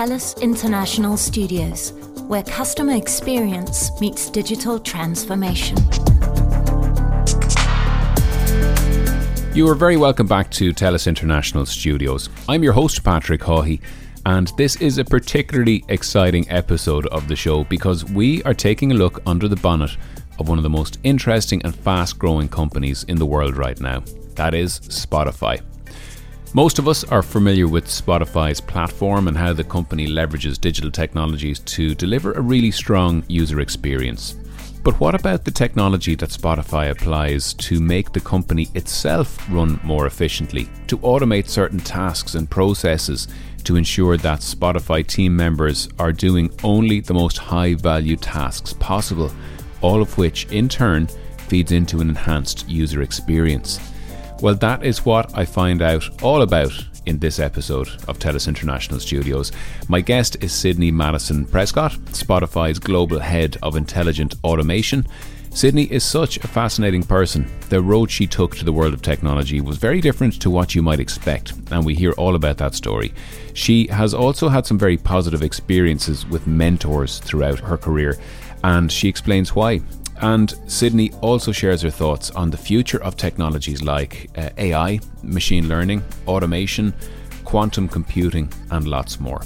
TELUS International Studios, where customer experience meets digital transformation. You are very welcome back to TELUS International Studios. I'm your host, Patrick Hawhey, and this is a particularly exciting episode of the show because we are taking a look under the bonnet of one of the most interesting and fast growing companies in the world right now. That is Spotify. Most of us are familiar with Spotify's platform and how the company leverages digital technologies to deliver a really strong user experience. But what about the technology that Spotify applies to make the company itself run more efficiently, to automate certain tasks and processes to ensure that Spotify team members are doing only the most high value tasks possible, all of which in turn feeds into an enhanced user experience? Well, that is what I find out all about in this episode of TELUS International Studios. My guest is Sidney Madison Prescott, Spotify's global head of intelligent automation. Sidney is such a fascinating person. The road she took to the world of technology was very different to what you might expect, and we hear all about that story. She has also had some very positive experiences with mentors throughout her career, and she explains why. And Sidney also shares her thoughts on the future of technologies like uh, AI, machine learning, automation, quantum computing, and lots more.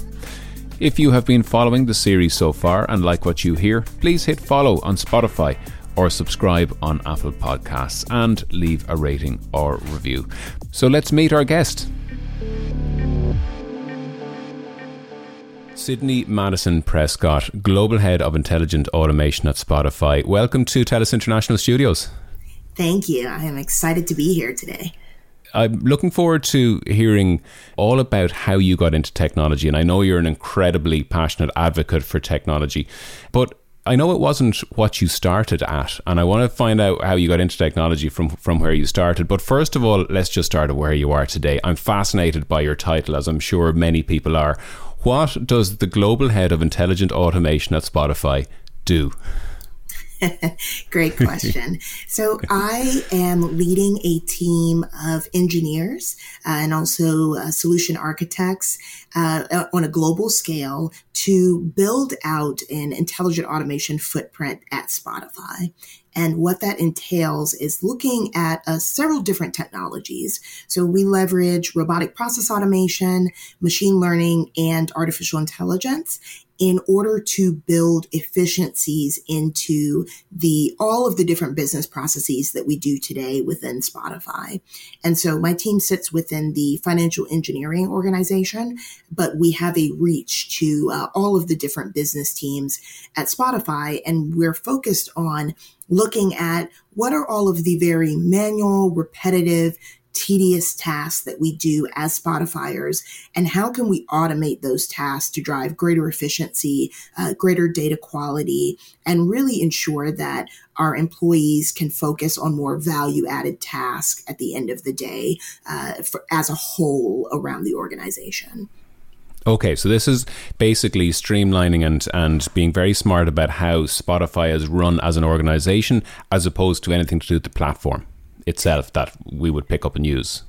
If you have been following the series so far and like what you hear, please hit follow on Spotify or subscribe on Apple Podcasts and leave a rating or review. So let's meet our guest. Sidney Madison Prescott, Global Head of Intelligent Automation at Spotify. Welcome to TELUS International Studios. Thank you. I am excited to be here today. I'm looking forward to hearing all about how you got into technology. And I know you're an incredibly passionate advocate for technology, but I know it wasn't what you started at, and I want to find out how you got into technology from from where you started. But first of all, let's just start at where you are today. I'm fascinated by your title, as I'm sure many people are. What does the global head of intelligent automation at Spotify do? Great question. so, I am leading a team of engineers uh, and also uh, solution architects uh, on a global scale to build out an intelligent automation footprint at Spotify. And what that entails is looking at uh, several different technologies. So we leverage robotic process automation, machine learning, and artificial intelligence in order to build efficiencies into the all of the different business processes that we do today within Spotify. And so my team sits within the financial engineering organization, but we have a reach to uh, all of the different business teams at Spotify and we're focused on looking at what are all of the very manual, repetitive, tedious tasks that we do as Spotifyers, and how can we automate those tasks to drive greater efficiency, uh, greater data quality, and really ensure that our employees can focus on more value added tasks at the end of the day uh, for, as a whole around the organization. Okay, so this is basically streamlining and and being very smart about how Spotify is run as an organization, as opposed to anything to do with the platform itself that we would pick up and use.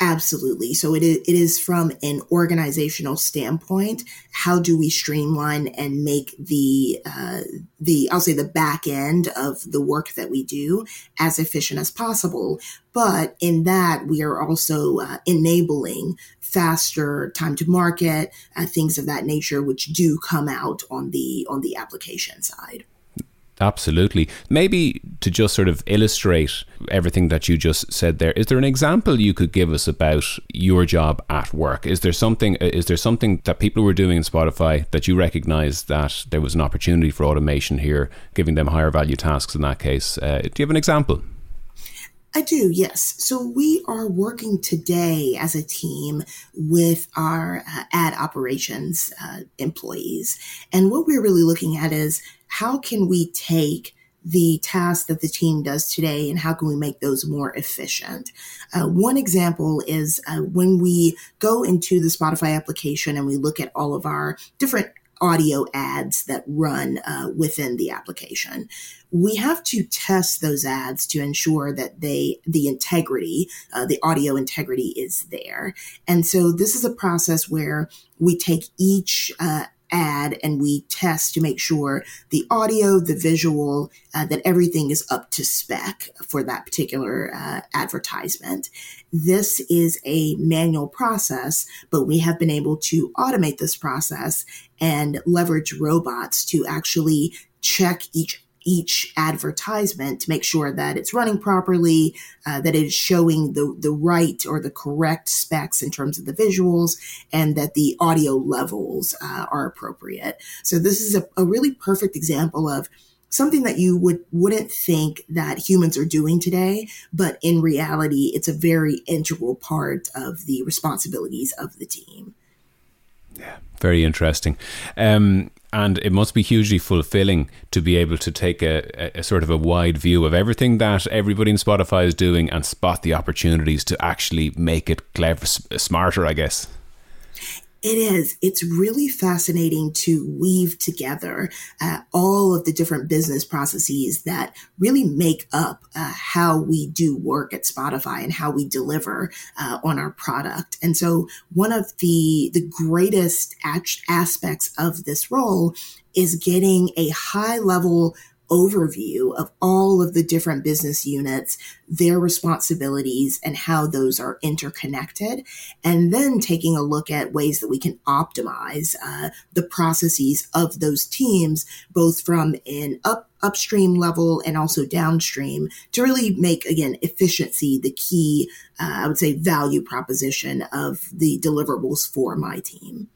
Absolutely. So it is, it is from an organizational standpoint. How do we streamline and make the uh, the I'll say the back end of the work that we do as efficient as possible? But in that, we are also uh, enabling faster time to market, uh, things of that nature, which do come out on the on the application side. Absolutely. Maybe to just sort of illustrate everything that you just said there, is there an example you could give us about your job at work? Is there something is there something that people were doing in Spotify that you recognize that there was an opportunity for automation here, giving them higher value tasks in that case? Uh, do you have an example? I do, yes. So we are working today as a team with our uh, ad operations uh, employees. And what we're really looking at is how can we take the tasks that the team does today and how can we make those more efficient? Uh, one example is uh, when we go into the Spotify application and we look at all of our different audio ads that run uh, within the application. We have to test those ads to ensure that they, the integrity, uh, the audio integrity is there. And so this is a process where we take each uh, ad and we test to make sure the audio, the visual, uh, that everything is up to spec for that particular uh, advertisement. This is a manual process, but we have been able to automate this process and leverage robots to actually check each each advertisement to make sure that it's running properly, uh, that it is showing the, the right or the correct specs in terms of the visuals, and that the audio levels uh, are appropriate. So this is a, a really perfect example of something that you would wouldn't think that humans are doing today, but in reality, it's a very integral part of the responsibilities of the team. Yeah, very interesting. Um, and it must be hugely fulfilling to be able to take a, a, sort of a wide view of everything that everybody in Spotify is doing and spot the opportunities to actually make it clever, smarter, I guess. It is. It's really fascinating to weave together uh, all of the different business processes that really make up uh, how we do work at Spotify and how we deliver uh, on our product. And so, one of the the greatest aspects of this role is getting a high level overview of all of the different business units, their responsibilities, and how those are interconnected. And then taking a look at ways that we can optimize uh, the processes of those teams, both from an up upstream level and also downstream to really make again efficiency the key uh, i would say value proposition of the deliverables for my team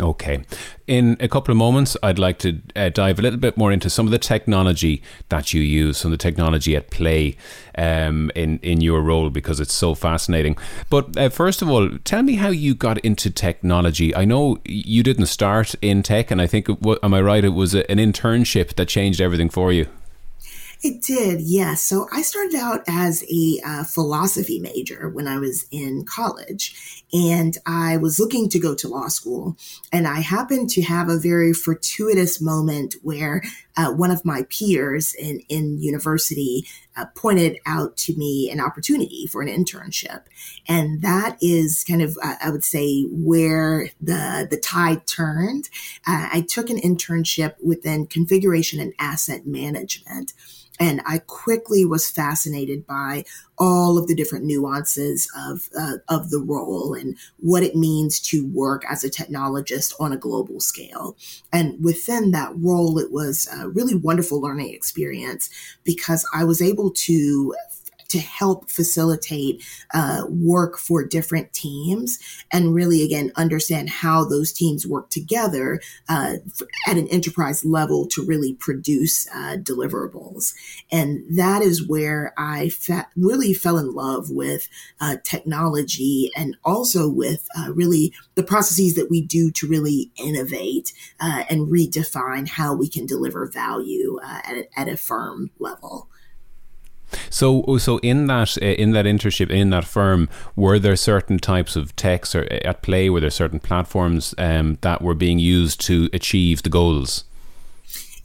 Okay. In a couple of moments, I'd like to uh, dive a little bit more into some of the technology that you use, some of the technology at play um, in, in your role, because it's so fascinating. But uh, first of all, tell me how you got into technology. I know you didn't start in tech, and I think, am I right, it was an internship that changed everything for you. It did, yes. So I started out as a uh, philosophy major when I was in college, and I was looking to go to law school. And I happened to have a very fortuitous moment where uh, one of my peers in, in university uh, pointed out to me an opportunity for an internship. And that is kind of, uh, I would say, where the, the tide turned. Uh, I took an internship within configuration and asset management. And I quickly was fascinated by all of the different nuances of, uh, of the role and what it means to work as a technologist on a global scale. And within that role, it was a really wonderful learning experience because I was able to to help facilitate uh, work for different teams and really, again, understand how those teams work together uh, at an enterprise level to really produce uh, deliverables. And that is where I fa- really fell in love with uh, technology and also with uh, really the processes that we do to really innovate uh, and redefine how we can deliver value at at a firm level. So, so in that uh, in that internship in that firm, were there certain types of techs or, uh, at play? Were there certain platforms um, that were being used to achieve the goals?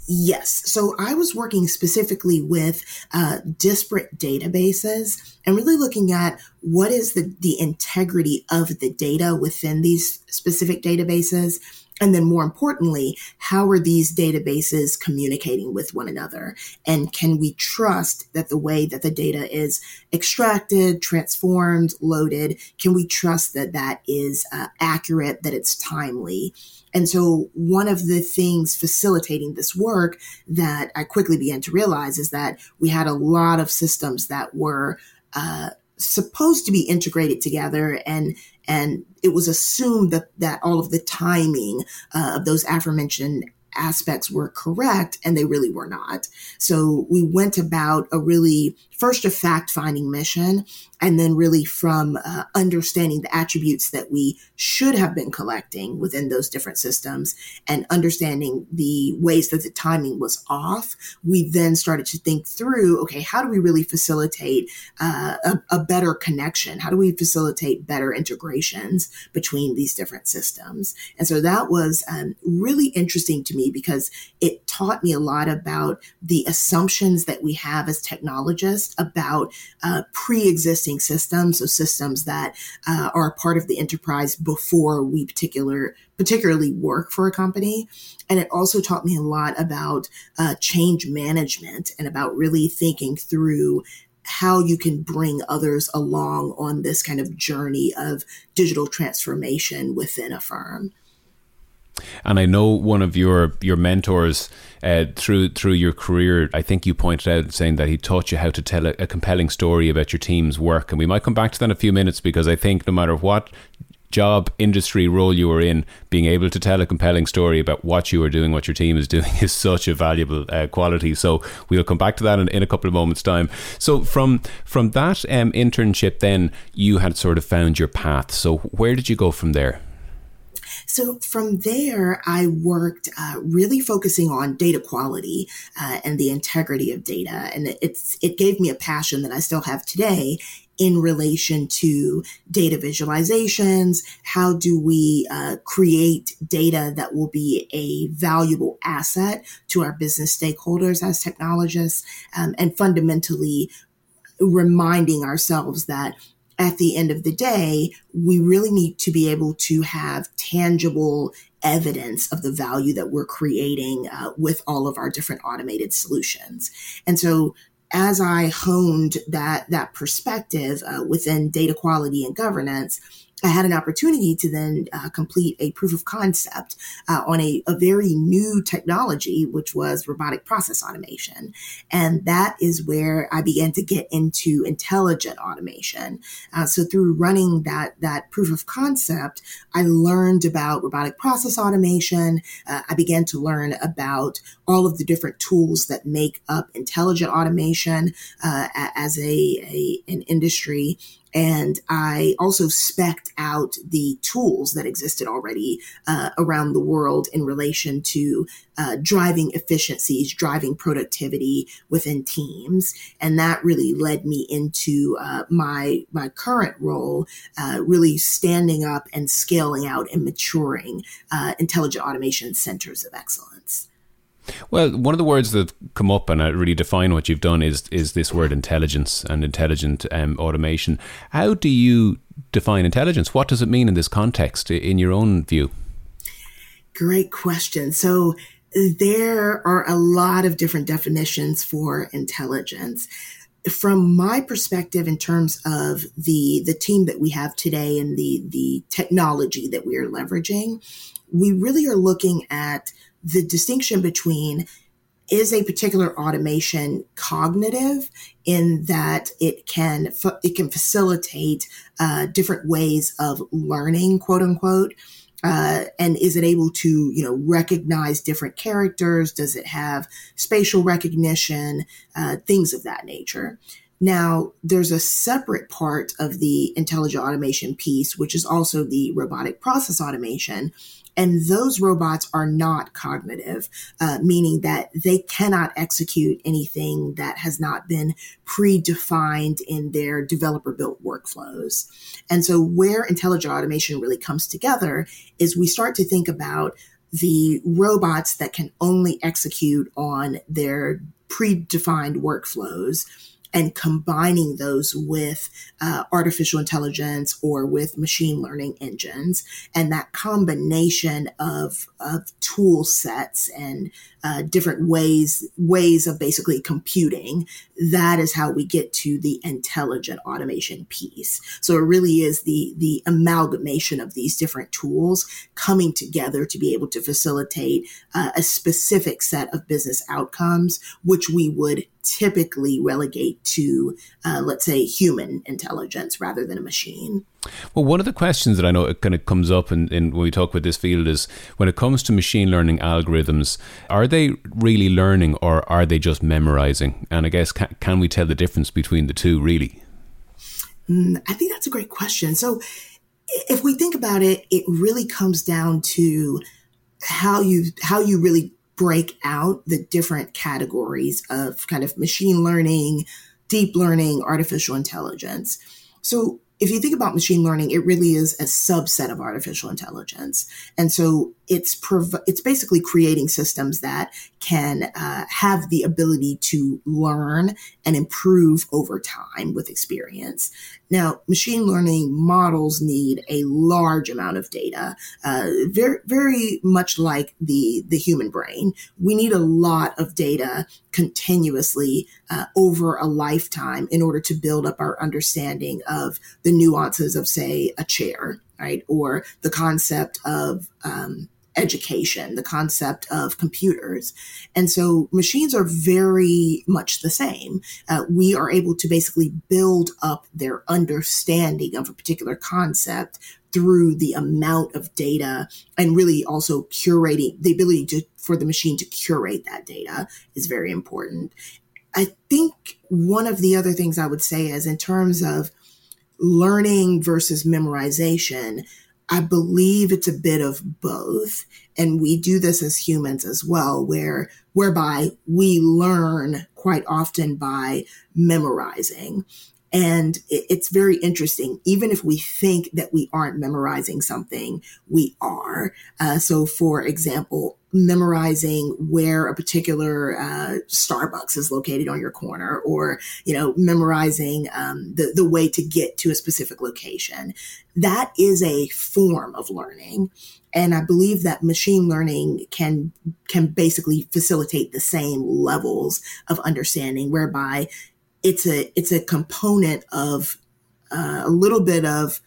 Yes. So I was working specifically with uh, disparate databases and really looking at what is the, the integrity of the data within these specific databases and then more importantly, how are these databases communicating with one another? And can we trust that the way that the data is extracted, transformed, loaded, can we trust that that is uh, accurate, that it's timely? And so one of the things facilitating this work that I quickly began to realize is that we had a lot of systems that were uh, supposed to be integrated together and and it was assumed that that all of the timing uh, of those aforementioned aspects were correct and they really were not. So we went about a really first a fact finding mission and then really from uh, understanding the attributes that we should have been collecting within those different systems and understanding the ways that the timing was off we then started to think through okay how do we really facilitate uh, a, a better connection how do we facilitate better integrations between these different systems and so that was um, really interesting to me because it taught me a lot about the assumptions that we have as technologists about uh, pre-existing systems, so systems that uh, are part of the enterprise before we particular particularly work for a company. And it also taught me a lot about uh, change management and about really thinking through how you can bring others along on this kind of journey of digital transformation within a firm. And I know one of your your mentors uh, through through your career, I think you pointed out saying that he taught you how to tell a, a compelling story about your team's work, and we might come back to that in a few minutes because I think no matter what job, industry, role you are in, being able to tell a compelling story about what you are doing, what your team is doing, is such a valuable uh, quality. So we'll come back to that in, in, a couple of moments' time. So from from that um, internship, then you had sort of found your path. So where did you go from there? So from there, I worked uh, really focusing on data quality uh, and the integrity of data, and it's it gave me a passion that I still have today in relation to data visualizations. How do we uh, create data that will be a valuable asset to our business stakeholders as technologists, um, and fundamentally reminding ourselves that at the end of the day, we really need to be able to have tangible evidence of the value that we're creating uh, with all of our different automated solutions. And so as I honed that that perspective uh, within data quality and governance, I had an opportunity to then uh, complete a proof of concept uh, on a, a, very new technology, which was robotic process automation. And that is where I began to get into intelligent automation. Uh, so through running that, that proof of concept, I learned about robotic process automation. Uh, I began to learn about all of the different tools that make up intelligent automation uh, as a, a, an industry. And I also specked out the tools that existed already uh, around the world in relation to uh, driving efficiencies, driving productivity within teams. And that really led me into uh, my, my current role, uh, really standing up and scaling out and maturing uh, intelligent automation centers of excellence. Well, one of the words that come up and really define what you've done is is this word intelligence and intelligent um, automation. How do you define intelligence? What does it mean in this context, in your own view? Great question. So there are a lot of different definitions for intelligence. From my perspective, in terms of the the team that we have today and the the technology that we are leveraging, we really are looking at the distinction between is a particular automation cognitive in that it can it can facilitate uh, different ways of learning quote unquote uh, and is it able to you know recognize different characters? Does it have spatial recognition? Uh, things of that nature now, there's a separate part of the intelligent automation piece, which is also the robotic process automation, and those robots are not cognitive, uh, meaning that they cannot execute anything that has not been predefined in their developer built workflows. And so where intelligent automation really comes together is we start to think about the robots that can only execute on their predefined workflows and combining those with uh, artificial intelligence or with machine learning engines. And that combination of, of tool sets and uh, different ways ways of basically computing. That is how we get to the intelligent automation piece. So it really is the the amalgamation of these different tools coming together to be able to facilitate uh, a specific set of business outcomes, which we would typically relegate to, uh, let's say, human intelligence rather than a machine. Well, one of the questions that I know it kind of comes up in, in, when we talk about this field is when it comes to machine learning algorithms, are they really learning or are they just memorizing? And I guess, can, can we tell the difference between the two, really? Mm, I think that's a great question. So, if we think about it, it really comes down to how you how you really break out the different categories of kind of machine learning, deep learning, artificial intelligence. So if you think about machine learning, it really is a subset of artificial intelligence. And so it's prov- it's basically creating systems that can uh, have the ability to learn and improve over time with experience. Now, machine learning models need a large amount of data, uh, very very much like the the human brain. We need a lot of data continuously uh, over a lifetime in order to build up our understanding of the nuances of, say, a chair, right, or the concept of um, education, the concept of computers. And so machines are very much the same. Uh, we are able to basically build up their understanding of a particular concept through the amount of data and really also curating the ability to, for the machine to curate that data is very important. I think one of the other things I would say is in terms of learning versus memorization, I believe it's a bit of both. And we do this as humans as well, where, whereby we learn quite often by memorizing. And it's very interesting. Even if we think that we aren't memorizing something, we are. Uh, so, for example, memorizing where a particular uh, Starbucks is located on your corner, or you know, memorizing um, the the way to get to a specific location. That is a form of learning, and I believe that machine learning can can basically facilitate the same levels of understanding, whereby it's a it's a component of uh, a little bit of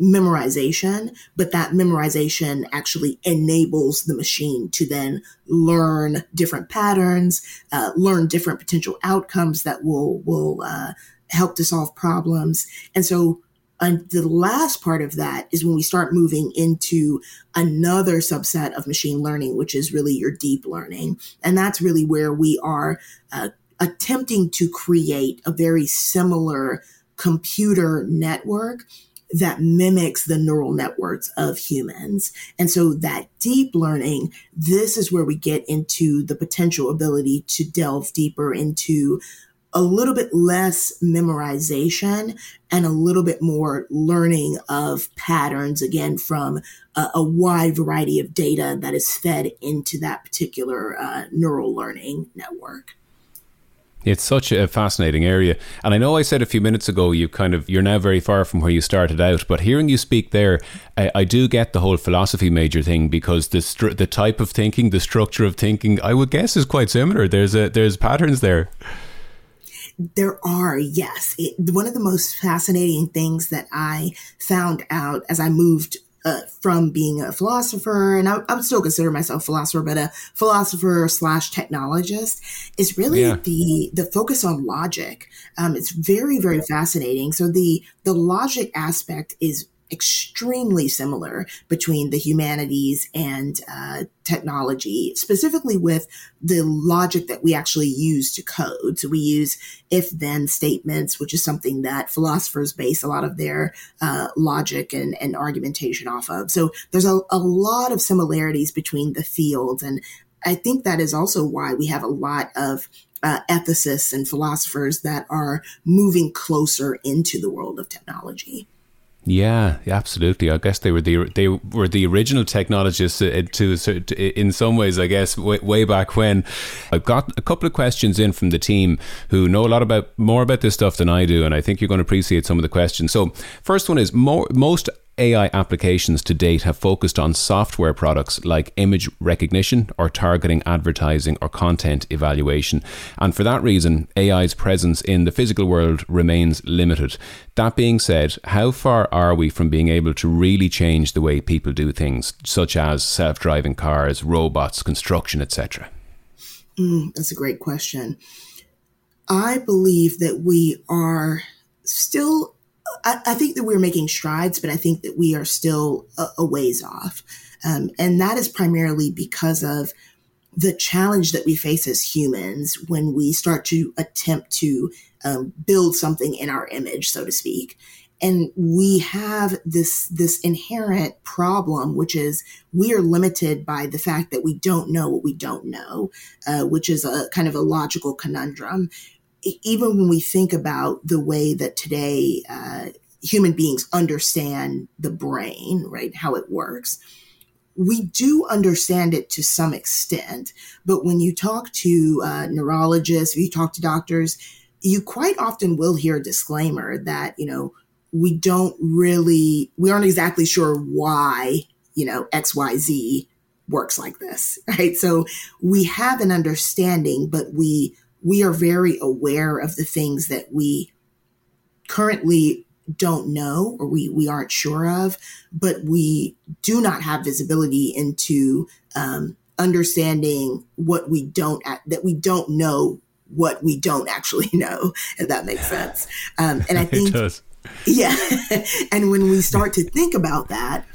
memorization, but that memorization actually enables the machine to then learn different patterns, uh, learn different potential outcomes that will will uh, help to solve problems. And so, and the last part of that is when we start moving into another subset of machine learning, which is really your deep learning, and that's really where we are uh, attempting to create a very similar computer network that mimics the neural networks of humans. And so that deep learning, this is where we get into the potential ability to delve deeper into a little bit less memorization and a little bit more learning of patterns again from a, a wide variety of data that is fed into that particular uh, neural learning network. It's such a fascinating area. And I know I said a few minutes ago you kind of you're now very far from where you started out, but hearing you speak there, I, I do get the whole philosophy major thing because the stru- the type of thinking, the structure of thinking, I would guess is quite similar. There's a there's patterns there. There are, yes. It, one of the most fascinating things that I found out as I moved uh, from being a philosopher, and I, I, would still consider myself a philosopher, but a philosopher slash technologist is really yeah. the the focus on logic. Um, it's very very fascinating. So the the logic aspect is extremely similar between the humanities and uh, technology, specifically with the logic that we actually use to code. So we use if then statements, which is something that philosophers base a lot of their uh, logic and, and argumentation off of. So there's a, a lot of similarities between the fields. And I think that is also why we have a lot of uh, ethicists and philosophers that are moving closer into the world of technology. Yeah, absolutely. I guess they were the they were the original technologists uh, to, to in some ways. I guess way, way, back when. I've got a couple of questions in from the team who know a lot about more about this stuff than I do, and I think you're going to appreciate some of the questions. So, first one is more, most AI applications to date have focused on software products like image recognition or targeting advertising or content evaluation. And for that reason, AI's presence in the physical world remains limited. That being said, how far are we from being able to really change the way people do things, such as self driving cars, robots, construction, etc.? Mm, that's a great question. I believe that we are still, I, I, think that we're making strides, but I think that we are still a, a ways off. Um, and that is primarily because of the challenge that we face as humans when we start to attempt to um, build something in our image, so to speak. And we have this, this inherent problem, which is we are limited by the fact that we don't know what we don't know, uh, which is a kind of a logical conundrum. Even when we think about the way that today uh, human beings understand the brain, right, how it works, we do understand it to some extent. But when you talk to uh, neurologists, you talk to doctors, you quite often will hear a disclaimer that, you know, we don't really, we aren't exactly sure why, you know, XYZ works like this, right? So we have an understanding, but we, we are very aware of the things that we currently don't know or we, we aren't sure of, but we do not have visibility into um, understanding what we don't, that we don't know what we don't actually know, if that makes sense. Um, and I think, yeah. and when we start to think about that,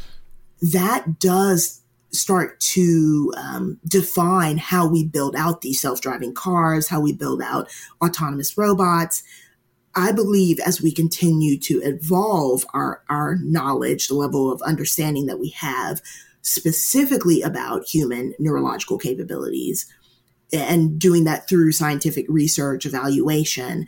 that does start to um, define how we build out these self-driving cars, how we build out autonomous robots. I believe as we continue to evolve our, our knowledge, the level of understanding that we have specifically about human neurological capabilities, and doing that through scientific research evaluation,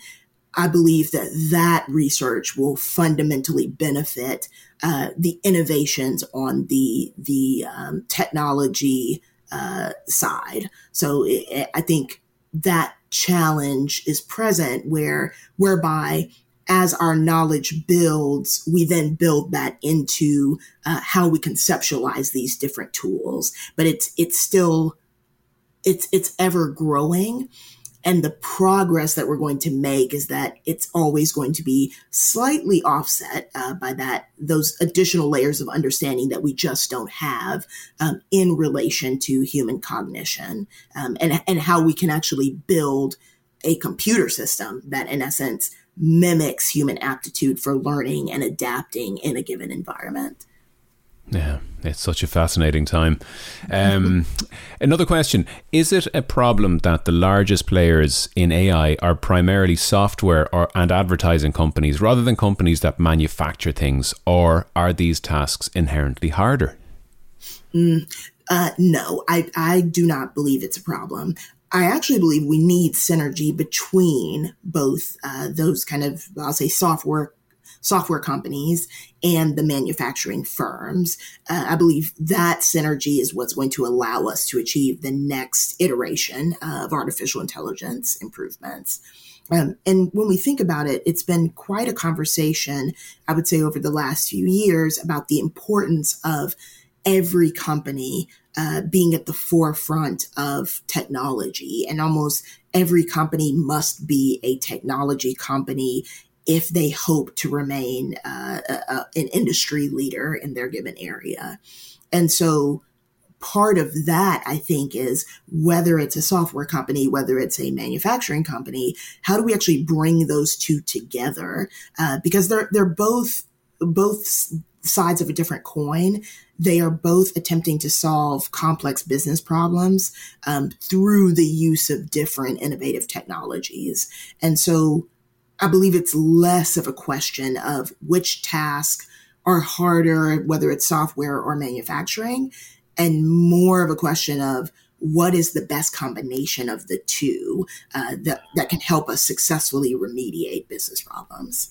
I believe that that research will fundamentally benefit uh, the innovations on the the um, technology uh, side. So it, I think that challenge is present where whereby as our knowledge builds, we then build that into uh, how we conceptualize these different tools. But it's it's still it's it's ever growing and the progress that we're going to make is that it's always going to be slightly offset uh, by that those additional layers of understanding that we just don't have um, in relation to human cognition um, and and how we can actually build a computer system that in essence mimics human aptitude for learning and adapting in a given environment. Yeah, it's such a fascinating time. Um, another question Is it a problem that the largest players in AI are primarily software or, and advertising companies rather than companies that manufacture things, or are these tasks inherently harder? Mm, uh, no, I, I do not believe it's a problem. I actually believe we need synergy between both uh, those kind of, I'll say, software software companies and the manufacturing firms. Uh, I believe that synergy is what's going to allow us to achieve the next iteration of artificial intelligence improvements. Um, and when we think about it, it's been quite a conversation, I would say, over the last few years about the importance of every company uh, being at the forefront of technology. And almost every company must be a technology company if they hope to remain uh, a, an industry leader in their given area. And so part of that, I think, is whether it's a software company, whether it's a manufacturing company, how do we actually bring those two together? Uh, because they're they're both both sides of a different coin. They are both attempting to solve complex business problems um, through the use of different innovative technologies. And so I believe it's less of a question of which tasks are harder, whether it's software or manufacturing, and more of a question of what is the best combination of the two uh, that, that can help us successfully remediate business problems.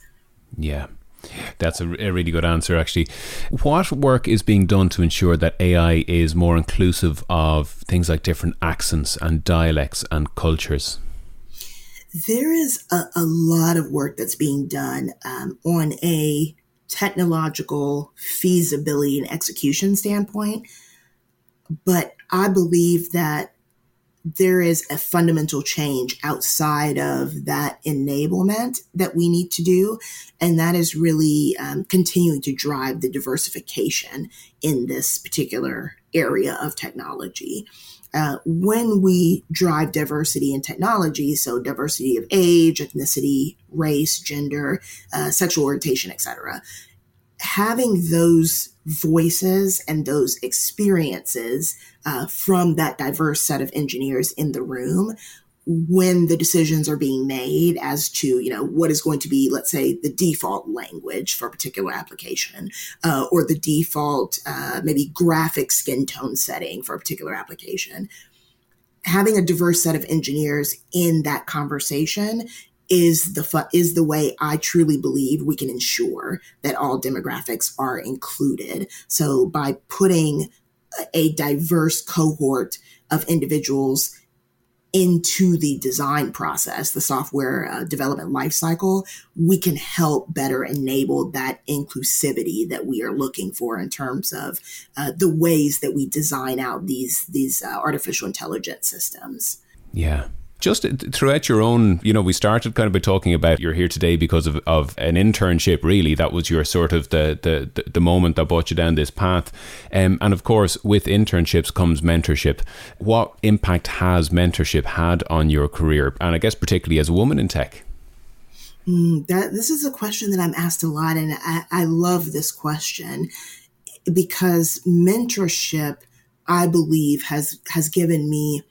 Yeah. That's a, a, really good answer, actually. What work is being done to ensure that AI is more inclusive of things like different accents and dialects and cultures? There is a, a lot of work that's being done um, on a technological feasibility and execution standpoint. But I believe that there is a fundamental change outside of that enablement that we need to do. And that is really um, continuing to drive the diversification in this particular area of technology. Uh, when we drive diversity in technology, so diversity of age, ethnicity, race, gender, uh, sexual orientation, etc., having those voices and those experiences uh, from that diverse set of engineers in the room when the decisions are being made as to you know what is going to be let's say the default language for a particular application uh, or the default uh, maybe graphic skin tone setting for a particular application having a diverse set of engineers in that conversation is the fu- is the way I truly believe we can ensure that all demographics are included. So by putting a diverse cohort of individuals into the design process, the software uh, development lifecycle, we can help better enable that inclusivity that we are looking for in terms of uh, the ways that we design out these these uh, artificial intelligence systems. Yeah, just throughout your own, you know, we started kind of by talking about you're here today because of, of an internship, really. That was your sort of the, the, the moment that brought you down this path. Um, and of course, with internships comes mentorship. What impact has mentorship had on your career? And I guess particularly as a woman in tech? Mm, that This is a question that I'm asked a lot. And I, I love this question because mentorship, I believe, has, has given me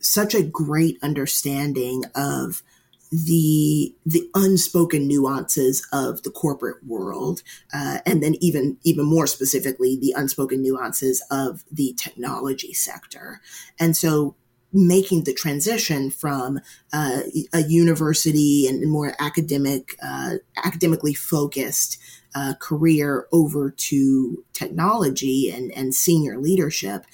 such a great understanding of the the unspoken nuances of the corporate world, uh, and then even even more specifically, the unspoken nuances of the technology sector. And so, making the transition from uh, a university and more academic, uh, academically focused uh, career over to technology and and senior leadership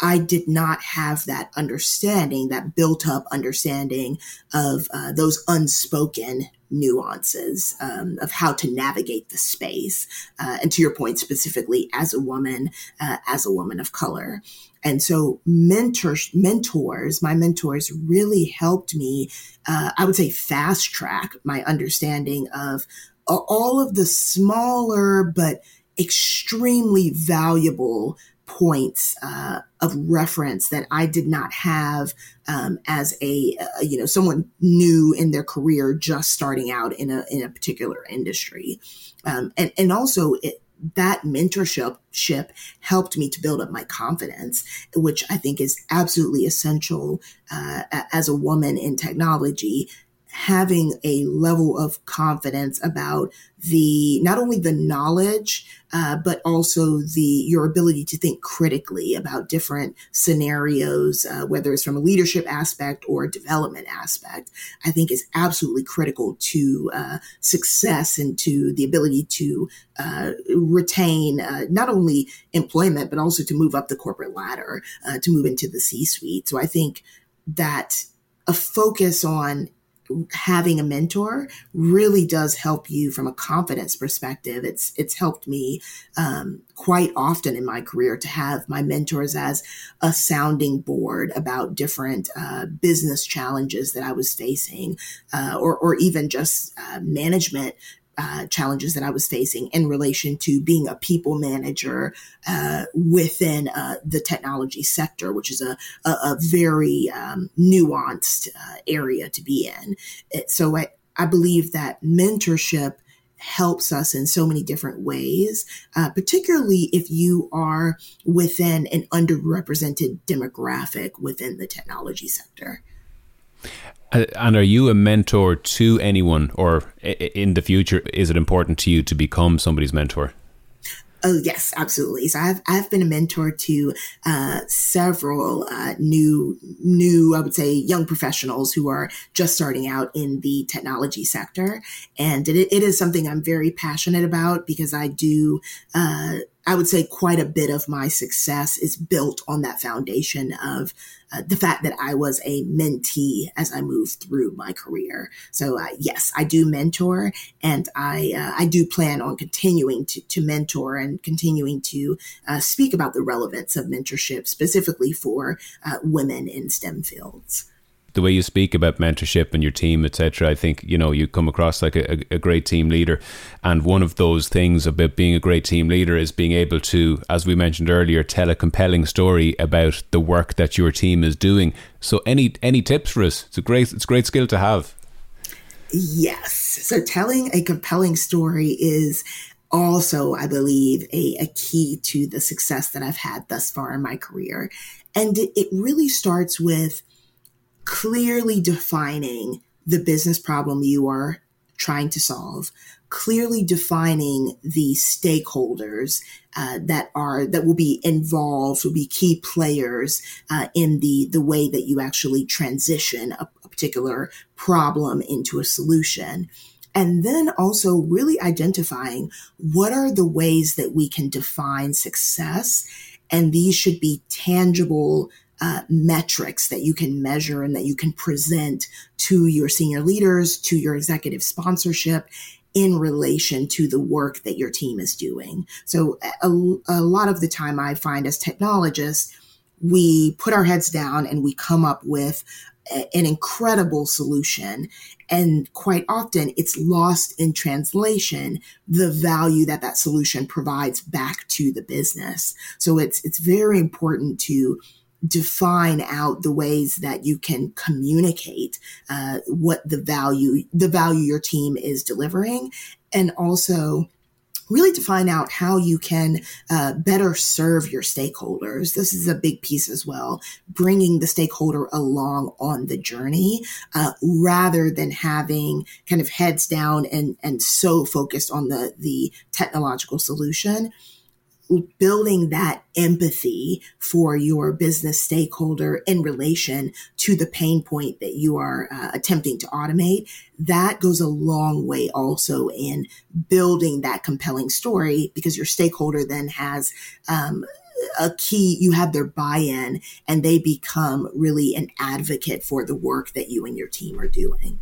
I did not have that understanding, that built up understanding of uh, those unspoken nuances um, of how to navigate the space. Uh, and to your point, specifically as a woman, uh, as a woman of color. And so mentors, mentors, my mentors really helped me, uh, I would say fast track my understanding of all of the smaller but extremely valuable points uh, of reference that I did not have um, as a, uh, you know someone new in their career just starting out in a in a particular industry, um, and and also it, that mentorship ship helped me to build up my confidence, which I think is absolutely essential uh, as a woman in technology having a level of confidence about the not only the knowledge uh, but also the your ability to think critically about different scenarios uh, whether it's from a leadership aspect or a development aspect i think is absolutely critical to uh, success and to the ability to uh, retain uh, not only employment but also to move up the corporate ladder uh, to move into the c suite so i think that a focus on having a mentor really does help you from a confidence perspective. It's it's helped me um, quite often in my career to have my mentors as a sounding board about different uh, business challenges that I was facing, uh, or or even just uh, management uh, challenges that I was facing in relation to being a people manager uh, within uh, the technology sector, which is a, a, a very um, nuanced uh, area to be in. It, so I, I believe that mentorship helps us in so many different ways, uh, particularly if you are within an underrepresented demographic within the technology sector. Uh, and are you a mentor to anyone, or in the future, is it important to you to become somebody's mentor? Oh yes, absolutely. So I've I've been a mentor to uh, several uh, new new I would say young professionals who are just starting out in the technology sector, and it, it is something I'm very passionate about because I do. Uh, I would say quite a bit of my success is built on that foundation of uh, the fact that I was a mentee as I moved through my career. So uh, yes, I do mentor, and I uh, I do plan on continuing to, to mentor and continuing to uh, speak about the relevance of mentorship, specifically for uh, women in STEM fields the way you speak about mentorship and your team, etc. I think you know you come across like a, a, great team leader, and one of those things about being a great team leader is being able to, as we mentioned earlier, tell a compelling story about the work that your team is doing. So, any any tips for us? It's a great it's a great skill to have. Yes. So, telling a compelling story is also, I believe, a, a key to the success that I've had thus far in my career. And it, it really starts with clearly defining the business problem you are trying to solve, clearly defining the stakeholders uh, that are that will be involved, will be key players uh, in the the way that you actually transition a, a particular problem into a solution. And then also really identifying what are the ways that we can define success. And these should be tangible uh, metrics that you can measure and that you can present to your senior leaders, to your executive sponsorship in relation to the work that your team is doing. So a, a lot of the time I find as technologists, we put our heads down and we come up with an incredible solution. And quite often it's lost in translation, the value that that solution provides back to the business. So it's, it's very important to define out the ways that you can communicate uh, what the value the value your team is delivering and also really to find out how you can uh, better serve your stakeholders. This is a big piece as well, bringing the stakeholder along on the journey uh, rather than having kind of heads down and, and so focused on the, the technological solution building that empathy for your business stakeholder in relation to the pain point that you are uh, attempting to automate, that goes a long way also in building that compelling story because your stakeholder then has, um, a key, you have their buy in and they become really an advocate for the work that you and your team are doing.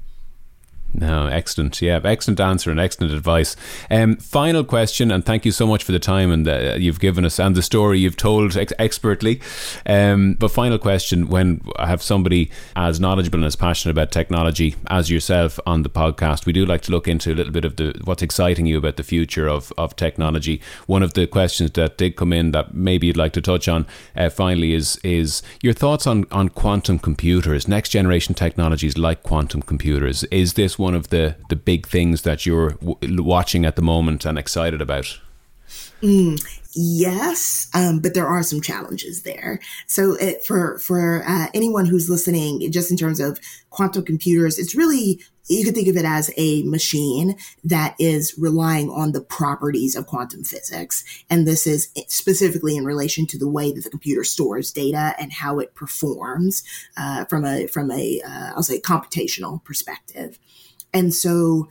No, excellent. Yeah, excellent answer and excellent advice. Um, final question, and thank you so much for the time and uh, you've given us and the story you've told ex- expertly. Um, but final question: When I have somebody as knowledgeable and as passionate about technology as yourself on the podcast, we do like to look into a little bit of the what's exciting you about the future of of technology. One of the questions that did come in that maybe you'd like to touch on uh, finally is is your thoughts on on quantum computers, next generation technologies like quantum computers. Is this one of the the big things that you're w- watching at the moment and excited about? Mm, yes, um, but there are some challenges there. So it, for for uh, anyone who's listening, just in terms of quantum computers, it's really you could think of it as a machine that is relying on the properties of quantum physics. And this is specifically in relation to the way that the computer stores data and how it performs uh, from a from a will uh, say computational perspective. And so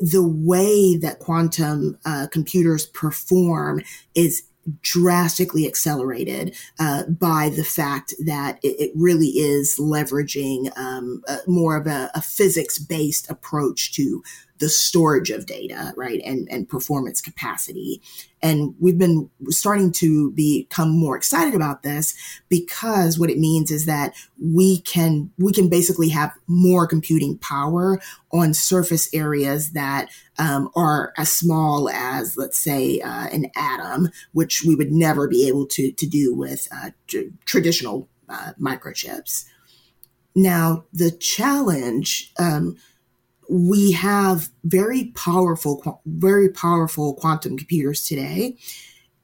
the way that quantum uh, computers perform is drastically accelerated uh, by the fact that it, it really is leveraging um, more of a, a physics based approach to the storage of data, right, and, and performance capacity. And we've been starting to become more excited about this because what it means is that we can we can basically have more computing power on surface areas that um, are as small as, let's say, uh, an atom, which we would never be able to to do with uh, traditional uh, microchips. Now, the challenge. Um, we have very powerful, very powerful quantum computers today.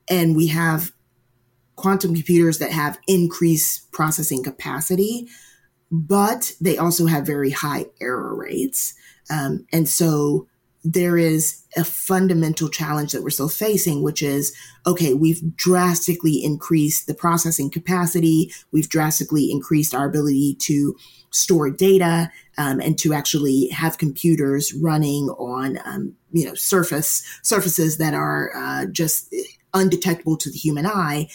And we have quantum computers that have increased processing capacity, but they also have very high error rates. Um, and so there is a fundamental challenge that we're still facing, which is okay, we've drastically increased the processing capacity, we've drastically increased our ability to store data um, and to actually have computers running on um, you know surface surfaces that are uh, just undetectable to the human eye,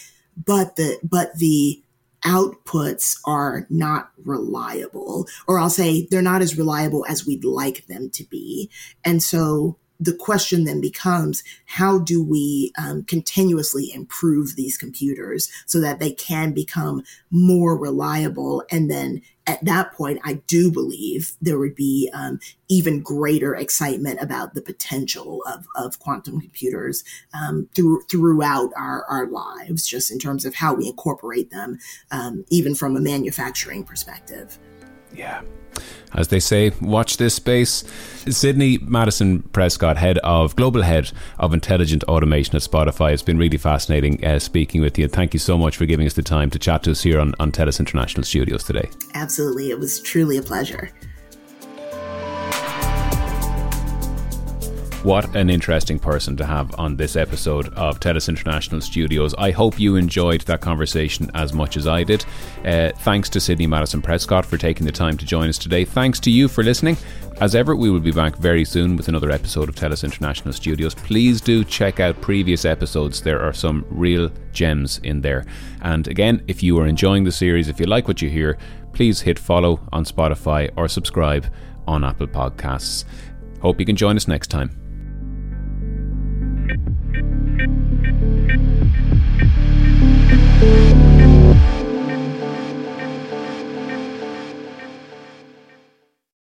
but the but the outputs are not reliable, or I'll say they're not as reliable as we'd like them to be. And so the question then becomes how do we um, continuously improve these computers so that they can become more reliable and then at that point, I do believe there would be um, even greater excitement about the potential of, of quantum computers um, through, throughout our, our lives, just in terms of how we incorporate them, um, even from a manufacturing perspective. Yeah. As they say, watch this space. Sidney Madison Prescott, head of global head of intelligent automation at Spotify. It's been really fascinating uh, speaking with you. Thank you so much for giving us the time to chat to us here on, on TELUS International Studios today. Absolutely. It was truly a pleasure. What an interesting person to have on this episode of TELUS International Studios. I hope you enjoyed that conversation as much as I did. Uh, thanks to Sidney Madison Prescott for taking the time to join us today. Thanks to you for listening. As ever, we will be back very soon with another episode of TELUS International Studios. Please do check out previous episodes. There are some real gems in there. And again, if you are enjoying the series, if you like what you hear, please hit follow on Spotify or subscribe on Apple Podcasts. Hope you can join us next time.